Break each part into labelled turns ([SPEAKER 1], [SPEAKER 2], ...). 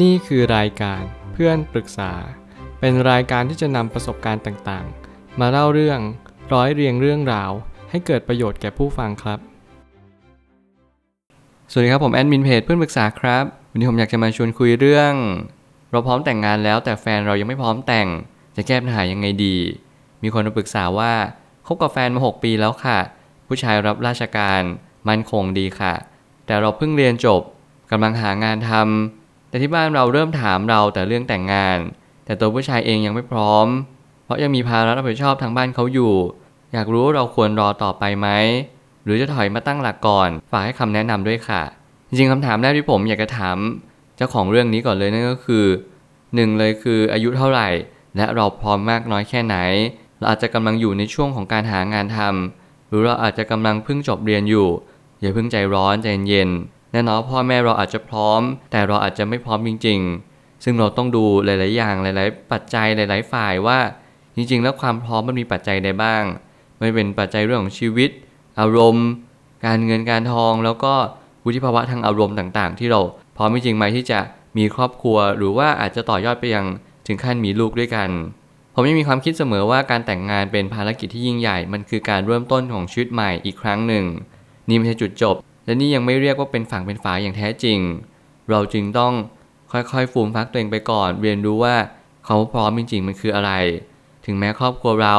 [SPEAKER 1] นี่คือรายการเพื่อนปรึกษา เป็นรายการที่จะนำประสบการณ์ต่างๆ มาเล่าเรื่องร้อยเรียงเรื่องราว ให้เกิดประโยชน์แก่ผู้ฟังครับ สวัสดีครับผมแอดมินเพจเพื่อนปรึกษาครับ วันนี้ผมอยากจะมาชวนคุยเรื่อง เราพร้อมแต่งงานแล้วแต่แฟนเรายังไม่พร้อมแต่ง จะแก้ปัญหายังไงดี มีคนมาปรึกษาว่าคบกับแฟนมา 6 ปีแล้วค่ะ ผู้ชายรับราชการมั่นคงดีค่ะ แต่เราเพิ่งเรียนจบกำลังหางานทำ แต่ที่บ้านเราเริ่มถามเราแต่เรื่องแต่งงาน แต่ตัวผู้ชายเองยังไม่พร้อม เพราะยังมีภาระรับผิดชอบทางบ้านเขาอยู่ อยากรู้เราควรรอต่อไปไหม หรือจะถอยมาตั้งหลักก่อน ฝากให้คำแนะนำด้วยค่ะ จริงๆคำถามแรกที่ผมอยากจะถามเจ้าของเรื่องนี้ก่อนเลยนั่นก็คือหนึ่งเลยคืออายุเท่าไหร่ และเราพร้อมมากน้อยแค่ไหน เราอาจจะกำลังอยู่ในช่วงของการหางานทำหรือเราอาจจะกำลังเพิ่งจบเรียนอยู่อย่าเพิ่งใจร้อนใจเย็น แน่นอนพ่อแม่เราอาจจะพร้อม แต่เราอาจจะไม่พร้อมจริง ๆ ซึ่งเราต้องดูหลาย ๆ อย่างหลาย ๆ ปัจจัยหลาย ๆ ฝ่ายว่า จริง ๆ แล้วความพร้อมมันมีปัจจัยใดบ้าง ไม่เป็นปัจจัยเรื่องของชีวิต อารมณ์ การเงินการทองแล้วก็วุฒิภาวะทางอารมณ์ต่าง ๆ ที่เราพร้อมจริงไหมที่จะมีครอบครัว หรือว่าอาจจะต่อยอดไปยังถึงขั้นมีลูกด้วยกัน ผมยังมีความคิดเสมอว่าการแต่งงานเป็นภารกิจที่ยิ่งใหญ่ มันคือการเริ่มต้นของชีวิตใหม่อีกครั้งหนึ่ง นี่ไม่ใช่จุดจบ และนี่ยังไม่เรียกว่าเป็นฝั่งเป็นฝาอย่างแท้จริง เราจึงต้องค่อยๆ ฟูมฟักตัวเองไปก่อน เรียนรู้ว่าเขาพร้อมจริงๆมันคืออะไร ถึงแม้ครอบครัวเรา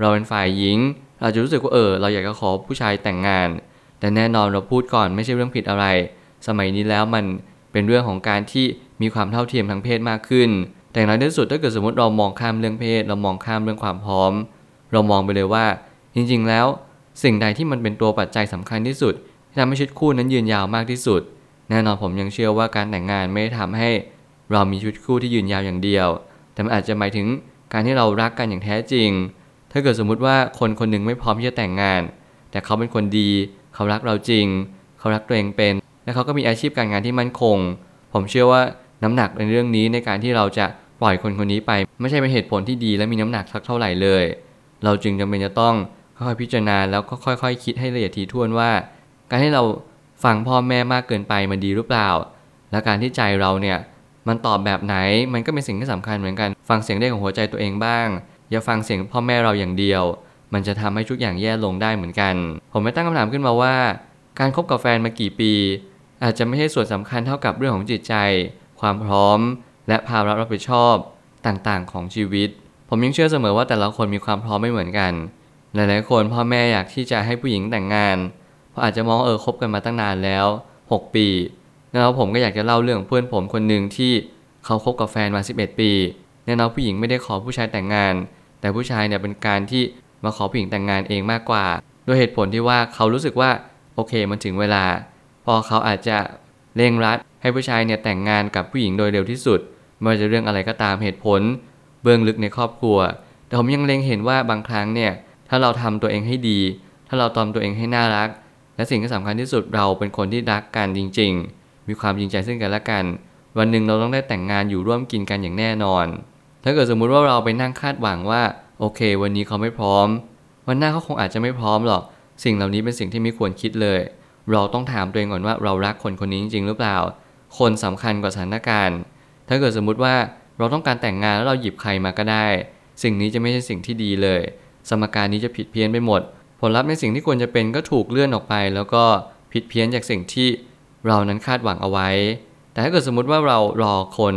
[SPEAKER 1] เราเป็นฝ่ายหญิง เราจะรู้สึกว่าเออ เราอยากจะขอผู้ชายแต่งงาน แต่แน่นอนเราพูดก่อนไม่ใช่เรื่องผิดอะไร สมัยนี้แล้วมันเป็นเรื่องของการที่มีความเท่าเทียมทางเพศมากขึ้น แต่อย่างน้อยที่สุดถ้าเกิดสมมติเรามองข้ามเรื่องเพศ เรามองข้ามเรื่องความพร้อม เรามองไปเลยว่า จริงๆแล้ว สิ่งใดที่มันเป็นตัวปัจจัยสำคัญที่สุด ที่ทำให้ชีวิตคู่นั้นยืนยาวมากที่สุด แน่นอนผมยังเชื่อว่าการแต่งงานไม่ได้ทำให้เรามีชีวิตคู่ที่ยืนยาวอย่างเดียว แต่มันอาจจะหมายถึงการที่เรารักกันอย่างแท้จริง ถ้าเกิดสมมุติว่าคนคนหนึ่งไม่พร้อมที่จะแต่งงาน แต่เขาเป็นคนดี เขารักเราจริง เขารักตัวเองเป็น และเขาก็มีอาชีพการงานที่มั่นคง ผมเชื่อว่าน้ำหนักในเรื่องนี้ในการที่เราจะปล่อยคนคนนี้ไป ไม่ใช่เป็นเหตุผลที่ดีและมีน้ำหนักสักเท่าไหร่เลย เราจึงจำเป็นจะต้องค่อยๆพิจารณาแล้วก็ค่อยๆ คิดให้ละเอียดถี่ถ้วนว่า การที่เราฟังพ่อแม่มากเกินไปมันดีหรือเปล่า และการที่ใจเราเนี่ยมันตอบแบบไหนมันก็เป็นสิ่งที่สำคัญเหมือนกัน ฟังเสียงเรียกของหัวใจตัวเองบ้าง อย่าฟังเสียงพ่อแม่เราอย่างเดียว มันจะทำให้ทุกอย่างแย่ลงได้เหมือนกัน ผมไม่ตั้งคำถามขึ้นมาว่า การคบกับแฟนมากี่ปี อาจจะไม่ใช่ส่วนสำคัญเท่ากับเรื่องของจิตใจ ความพร้อม และภาระรับผิดชอบต่างๆ ของชีวิต ผมยังเชื่อเสมอว่าแต่ละคนมีความพร้อมไม่เหมือนกัน หลายๆคนพ่อแม่อยากที่จะให้ผู้หญิงแต่งงาน เพราะอาจจะมองเออคบกันมาตั้งนานแล้ว 6 ปีแล้วผมก็อยากจะเล่าเรื่องเพื่อนผมคนหนึ่งที่เขาคบกับแฟนมา 11 ปีแน่นอนผู้หญิงไม่ได้ขอผู้ชายแต่งงาน แต่ผู้ชายเนี่ยเป็นการที่มาขอผู้หญิงแต่งงานเองมากกว่า โดยเหตุผลที่ว่าเขารู้สึกว่าโอเคมันถึงเวลา พอเขาอาจจะเร่งรัดให้ผู้ชายเนี่ยแต่งงานกับผู้หญิงโดยเร็วที่สุดไม่ว่าจะเรื่องอะไรก็ตามเหตุผล เบื้องลึกในครอบครัว แต่ผมยังเล็งเห็นว่าบางครั้งเนี่ยถ้าเราทำตัวเองให้ดี ถ้าเราตอมตัวเองให้น่ารัก และสิ่งที่สำคัญที่สุดเราเป็นคนที่รักกันจริง ๆ มีความจริงใจซึ่งกันและกัน วันหนึ่งเราต้องได้แต่งงานอยู่ร่วมกินกันอย่างแน่นอน ถ้าเกิดสมมุติว่าเราไปนั่งคาดหวังว่าโอเค วันนี้เขาไม่พร้อม วันหน้าเขาคงอาจจะไม่พร้อมหรอก สิ่งเหล่านี้เป็นสิ่งที่ไม่ควรคิดเลย เราต้องถามตัวเองก่อนว่าเรารักคนคนนี้จริง ๆ หรือเปล่า คนสำคัญกว่าสถานการณ์ ถ้าเกิดสมมุติว่าเราต้องการแต่งงานแล้วเราหยิบใครมาก็ได้ สิ่งนี้จะไม่ใช่สิ่งที่ดีเลย สมการนี้จะผิดเพี้ยนไปหมด ลลัพธ์ในสิ่งที่ควรจะเป็นก็ถูกเลื่อนออกไป แล้วก็ผิดเพี้ยนจากสิ่งที่เรานั้นคาดหวังเอาไว้ แต่ถ้าเกิดสมมุติว่าเรารอคน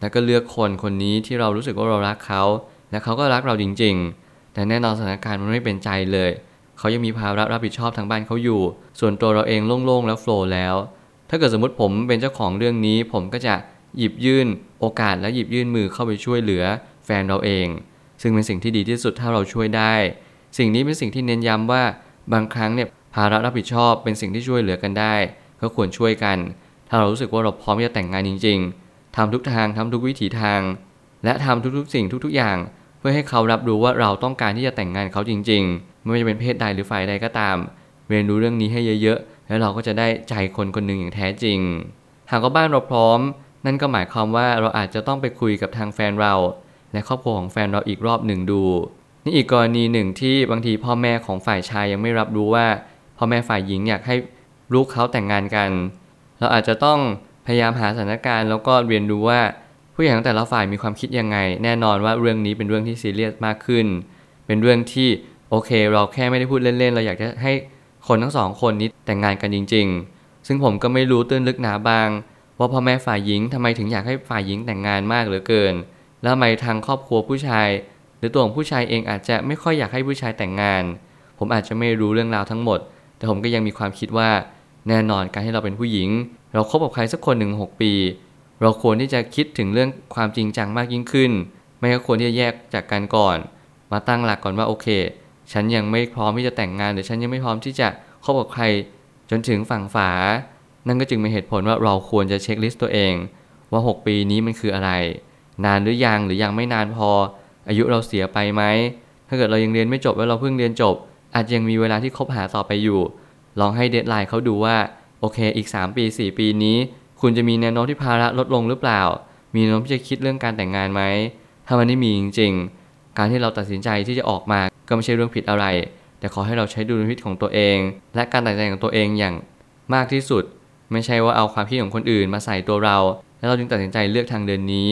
[SPEAKER 1] แล้วก็เลือกคนคนนี้ที่เรารู้สึกว่าเรารักเขา และเขาก็รักเราจริง ๆ แต่แน่นอนสถานการณ์มันไม่เป็นใจเลย เขายังมีภาระรับผิดชอบทางบ้านเขาอยู่ ส่วนตัวเราเองโล่งๆแล้วโฟล์แล้ว ถ้าเกิดสมมติผมเป็นเจ้าของเรื่องนี้ ผมก็จะหยิบยื่นโอกาสและหยิบยื่นมือเข้าไปช่วยเหลือแฟนเราเอง ซึ่งเป็นสิ่งที่ดีที่สุดถ้าเราช่วยได้ สิ่งนี้เป็นสิ่งที่เน้นย้ำว่าบางครั้งเนี่ยภาระรับผิดชอบเป็นสิ่งที่ช่วยเหลือกันได้ ก็ควรช่วยกัน ถ้าเรารู้สึกว่าเราพร้อมจะแต่งงานจริง ๆทำทุกทางทำทุกวิถีทาง และทำทุกๆ สิ่งทุกๆ อย่าง เพื่อให้เขารับรู้ว่าเราต้องการที่จะแต่งงานเขาจริง ๆ ไม่ว่าจะเป็นเพศใดหรือฝ่ายใดก็ตาม เรียนรู้เรื่องนี้ให้เยอะๆ แล้วเราก็จะได้ใจคนคนหนึ่งอย่างแท้จริง หากว่าบ้านเราพร้อม นั่นก็หมายความว่าเราอาจจะต้องไปคุยกับทางแฟนเรา และครอบครัวของแฟนเราอีกรอบหนึ่งดู นี่อีกกรณีหนึ่งที่บางทีพ่อแม่ของฝ่ายชายยังไม่รับรู้ว่าพ่อแม่ฝ่ายหญิงอยากให้ลูกเขาแต่งงานกัน เราอาจจะต้องพยายามหาสถานการณ์แล้วก็เรียนรู้ว่าผู้ใหญ่ของแต่ละฝ่ายมีความคิดยังไง แน่นอนว่าเรื่องนี้เป็นเรื่องที่ซีเรียสมากขึ้น เป็นเรื่องที่โอเค เราแค่ไม่ได้พูดเล่นๆ เราอยากจะให้คนทั้งสองคนนี้แต่งงานกันจริง ๆ ซึ่งผมก็ไม่รู้ตื้นลึกหนาบาง ว่าพ่อแม่ฝ่ายหญิงทำไมถึงอยากให้ฝ่ายหญิงแต่งงานมากเหลือเกิน แล้วทำไมทางครอบครัวผู้ชาย หรือตัวของผู้ชายเองอาจจะไม่ค่อยอยากให้ผู้ชายแต่งงาน ผมอาจจะไม่รู้เรื่องราวทั้งหมด แต่ผมก็ยังมีความคิดว่า แน่นอนการให้เราเป็นผู้หญิง เราคบกับใครสักคนหนึ่งหกปี เราควรที่จะคิดถึงเรื่องความจริงจังมากยิ่งขึ้น ไม่ก็ควรที่จะแยกจากกันก่อน มาตั้งหลักก่อนว่าโอเค ฉันยังไม่พร้อมที่จะแต่งงานหรือฉันยังไม่พร้อมที่จะคบกับใคร จนถึงฝั่งฝา นั่นก็จึงเป็นเหตุผลว่าเราควรจะ checklist ตัวเอง ว่า 6 ปีนี้มันคืออะไร นานหรือยังหรือยังไม่นานพอ อายุเราเสียไปไหม ถ้าเกิดเรายังเรียนไม่จบแล้วเราเพิ่งเรียนจบ อาจยังมีเวลาที่คบหาต่อไปอยู่ ลองให้ deadline เขาดูว่า โอเค อีก 3 ปี 4 ปีนี้ คุณจะมีแนวโน้มที่ภาระลดลงหรือเปล่า มีแนวโน้มที่จะคิดเรื่องการแต่งงานไหม ถ้ามันไม่มีจริง ๆ การที่เราตัดสินใจที่จะออกมาก็ไม่ใช่เรื่องผิดอะไร แต่ขอให้เราใช้ดุลพินิจของตัวเอง และการตัดสินใจของตัวเองอย่างมากที่สุด ไม่ใช่ว่าเอาความคิดของคนอื่นมาใส่ตัวเรา แล้วเราจึงตัดสินใจเลือกทางเดินนี้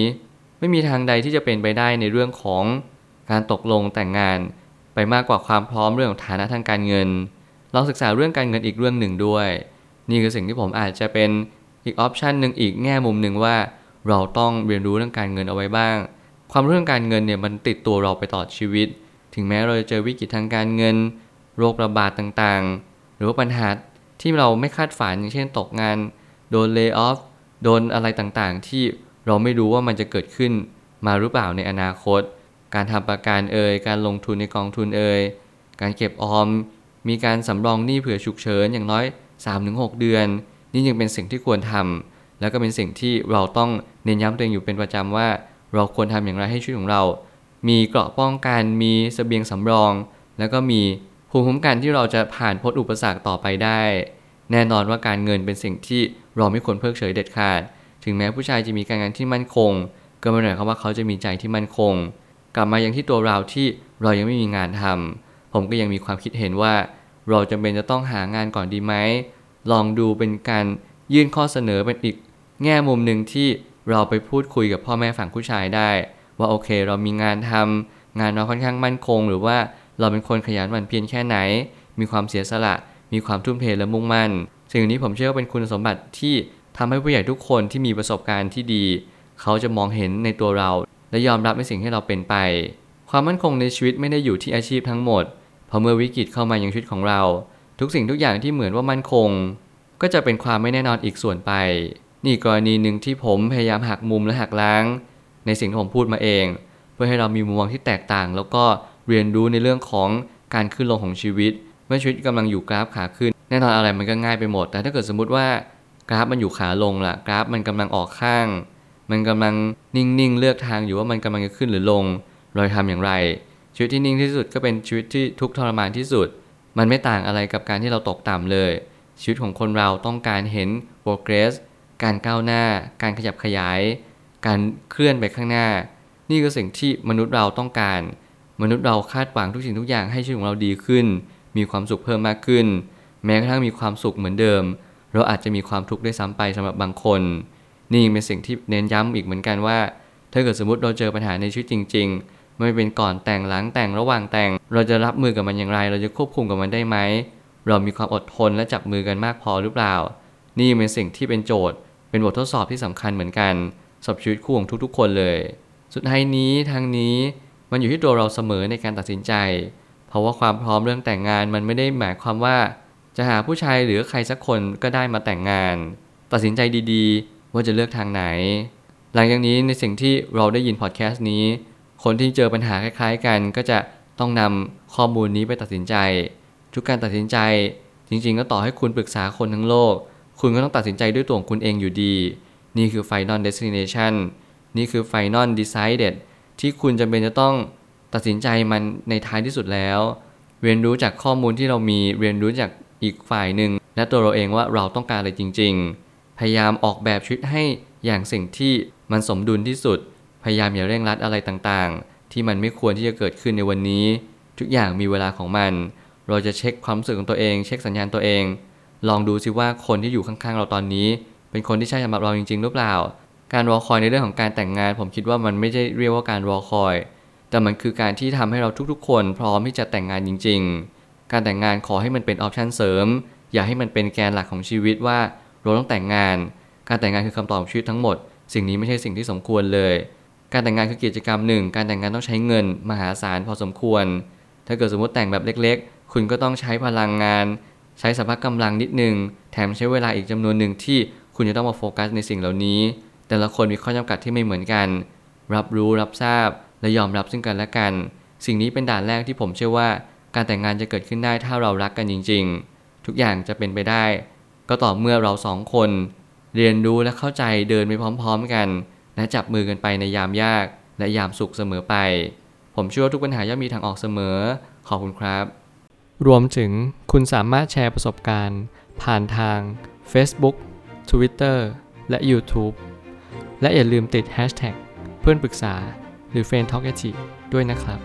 [SPEAKER 1] ไม่มีทางใดที่จะเป็นไปได้ในเรื่องของการตกลงแต่งงาน ไปมากกว่าความพร้อมเรื่องของฐานะทางการเงินลองศึกษาเรื่องการเงินอีกเรื่องหนึ่งด้วย นี่คือสิ่งที่ผมอาจจะเป็นอีกออปชันหนึ่งอีกแง่มุมหนึ่งว่า เราต้องเรียนรู้เรื่องการเงินเอาไว้บ้าง ความรู้เรื่องการเงินเนี่ยมันติดตัวเราไปตลอดชีวิต ถึงแม้เราจะเจอวิกฤตทางการเงิน โรคระบาดต่างๆ หรือว่าปัญหาที่เราไม่คาดฝันอย่างเช่นตกงาน โดนเลิกออฟโดนอะไรต่างๆ ที่ เราไม่รู้ว่ามันจะเกิดขึ้นมาหรือเปล่าในอนาคต การทำประกันเอ่ยการลงทุนในกองทุนเอ่ยการเก็บออม มีการสำรองหนี้เผื่อฉุกเฉินอย่างน้อย 3-6 เดือน นี่ยังเป็นสิ่งที่ควรทำแล้วก็เป็นสิ่งที่เราต้องเน้นย้ำตัวเองอยู่เป็นประจำว่า เราควรทำอย่างไรให้ชีวิตของเรา มีเกราะป้องกันมีเสบียงสำรอง แล้วก็มีภูมิคุ้มกันที่เราจะผ่านพ้นอุปสรรคต่อไปได้ แน่นอนว่าการเงินเป็นสิ่งที่เราไม่ควรเพิกเฉยเด็ดขาด ถึงแม้ผู้ชายจะมีการงานที่มั่นคง ก็ไม่ได้หมายความว่าเขาจะมีใจที่มั่นคง กลับมายังที่ตัวเราที่เรายังไม่มีงานทำผมก็ยังมีความคิดเห็นว่า เราจำเป็นจะต้องหางานก่อนดีไหมลองดูเป็นการยื่นข้อเสนอเป็นอีก แง่มุมหนึ่งที่เราไปพูดคุยกับพ่อแม่ฝั่งผู้ชายได้ ว่าโอเค เรามีงานทำงานเราค่อนข้างมั่นคง หรือว่าเราเป็นคนขยันหมั่นเพียรแค่ไหน มีความเสียสละ มีความทุ่มเทและมุ่งมั่นสิ่งนี้ผมเชื่อว่าเป็นคุณสมบัติที่ ทำให้ผู้ใหญ่ทุกคนที่มีประสบการณ์ที่ดี เขาจะมองเห็นในตัวเรา และยอมรับในสิ่งที่เราเป็นไป ความมั่นคงในชีวิตไม่ได้อยู่ที่อาชีพทั้งหมดพอเมื่อวิกฤตเข้ามายังชีวิตของเรา ทุกสิ่งทุกอย่างที่เหมือนว่ามั่นคง ก็จะเป็นความไม่แน่นอนอีกส่วนไป นี่กรณีหนึ่งที่ผมพยายามหักมุมและหักล้าง ในสิ่งที่ผมพูดมาเอง เพื่อให้เรามีมุมมองที่แตกต่าง แล้วก็เรียนรู้ในเรื่องของการขึ้นลงของชีวิต เมื่อชีวิตกำลังอยู่กราฟขาขึ้น แน่นอนอะไรมันก็ง่ายไปหมด แต่ถ้าเกิดสมมติว่า กราฟมันอยู่ขาลงล่ะกราฟมันกำลังออกข้าง มันกำลังนิ่งๆ เลือกทางอยู่ว่ามันกำลังจะขึ้นหรือลง เราจะทำอย่างไร ชีวิตที่นิ่งที่สุดก็เป็นชีวิตที่ทุกทรมานที่สุด มันไม่ต่างอะไรกับการที่เราตกต่ำเลย ชีวิตของคนเราต้องการเห็น progress การก้าวหน้า การขยับขยาย การเคลื่อนไปข้างหน้า นี่คือสิ่งที่มนุษย์เราต้องการ มนุษย์เราคาดหวังทุกสิ่งทุกอย่างให้ชีวิตของเราดีขึ้น มีความสุขเพิ่มมากขึ้น แม้กระทั่งมีความสุขเหมือนเดิม เราอาจจะมีความทุกข์ได้ซ้ำไปสำหรับบางคน นี่เป็นสิ่งที่เน้นย้ำอีกเหมือนกันว่า ถ้าเกิดสมมติเราเจอปัญหาในชีวิตจริง ๆ ไม่เป็นก่อนแต่งหลังแต่งระหว่างแต่ง เราจะรับมือกับมันอย่างไร เราจะควบคุมกับมันได้ไหม เรามีความอดทนและจับมือกันมากพอหรือเปล่า นี่เป็นสิ่งที่เป็นโจทย์ เป็นบททดสอบที่สำคัญเหมือนกันสำหรับชีวิตคู่ของทุกๆ คนเลย สุดท้ายนี้ทางนี้มันอยู่ที่ตัวเราเสมอในการตัดสินใจ เพราะว่าความพร้อมเรื่องแต่งงานมันไม่ได้หมายความว่า จะหาผู้ชายหรือใครสักคนก็ได้มาแต่งงาน ตัดสินใจดีๆ ว่าจะเลือกทางไหน หลังจากนี้ในสิ่งที่เราได้ยินพอดแคสต์นี้ คนที่เจอปัญหาคล้ายๆ กัน ก็จะต้องนำข้อมูลนี้ไปตัดสินใจ ทุกการตัดสินใจ จริง ๆ ก็ต่อให้คุณปรึกษาคนทั้งโลก คุณก็ต้องตัดสินใจด้วยตัวของคุณเองอยู่ดี นี่คือ Final Destination นี่คือ Final Decided ที่คุณจำเป็นจะต้องตัดสินใจมันในท้ายที่สุดแล้ว เรียนรู้จากข้อมูลที่เรามี เรียนรู้จาก อีกฝ่ายหนึ่งและตัวเราเองว่าเราต้องการอะไรจริง ๆ พยายามออกแบบชีวิตให้อย่างสิ่งที่มันสมดุลที่สุด พยายามอย่าเร่งรัดอะไรต่างๆ ที่มันไม่ควรที่จะเกิดขึ้นในวันนี้ ทุกอย่างมีเวลาของมัน เราจะเช็คความรู้สึกของตัวเอง เช็คสัญญาณตัวเอง ลองดูซิว่าคนที่อยู่ข้างๆ เราตอนนี้ เป็นคนที่ใช่สำหรับเราจริง ๆ หรือเปล่า การรอคอยในเรื่องของการแต่งงาน ผมคิดว่ามันไม่ใช่เรียกว่าการรอคอย แต่มันคือการที่ทำให้เราทุกๆ คนพร้อมที่จะแต่งงานจริง ๆ การแต่งงานขอให้มันเป็นออปชันเสริม อย่าให้มันเป็นแกนหลักของชีวิตว่าเราต้องแต่งงาน การแต่งงานคือคำตอบของชีวิตทั้งหมด สิ่งนี้ไม่ใช่สิ่งที่สมควรเลย การแต่งงานคือกิจกรรมหนึ่ง การแต่งงานต้องใช้เงิน มหาศาลพอสมควร ถ้าเกิดสมมติแต่งแบบเล็กๆ คุณก็ต้องใช้พลังงาน ใช้สภาพกำลังนิดนึง แถมใช้เวลาอีกจำนวนหนึ่งที่คุณจะต้องมาโฟกัสในสิ่งเหล่านี้ แต่ละคนมีข้อจำกัดที่ไม่เหมือนกัน รับรู้รับทราบและยอมรับซึ่งกันและกัน สิ่งนี้เป็นด่านแรกที่ผมเชื่อว่า การแต่งงานจะเกิดขึ้นได้ถ้าเรารักกันจริง ๆ ทุกอย่างจะเป็นไปได้ ก็ต่อเมื่อเราสองคน เรียนรู้และเข้าใจเดินไปพร้อมๆกัน และจับมือกันไปในยามยาก และยามสุขเสมอไป ผมเชื่อว่าทุกปัญหาย่อมมีทางออกเสมอ ขอบคุณครับ รวมถึงคุณสามารถแชร์ประสบการณ์ ผ่านทาง Facebook Twitter และ YouTube และอย่าลืมติด Hashtag เพื่อนปรึกษาหรือ f r ร e n d t a l k ด้วยนะครับ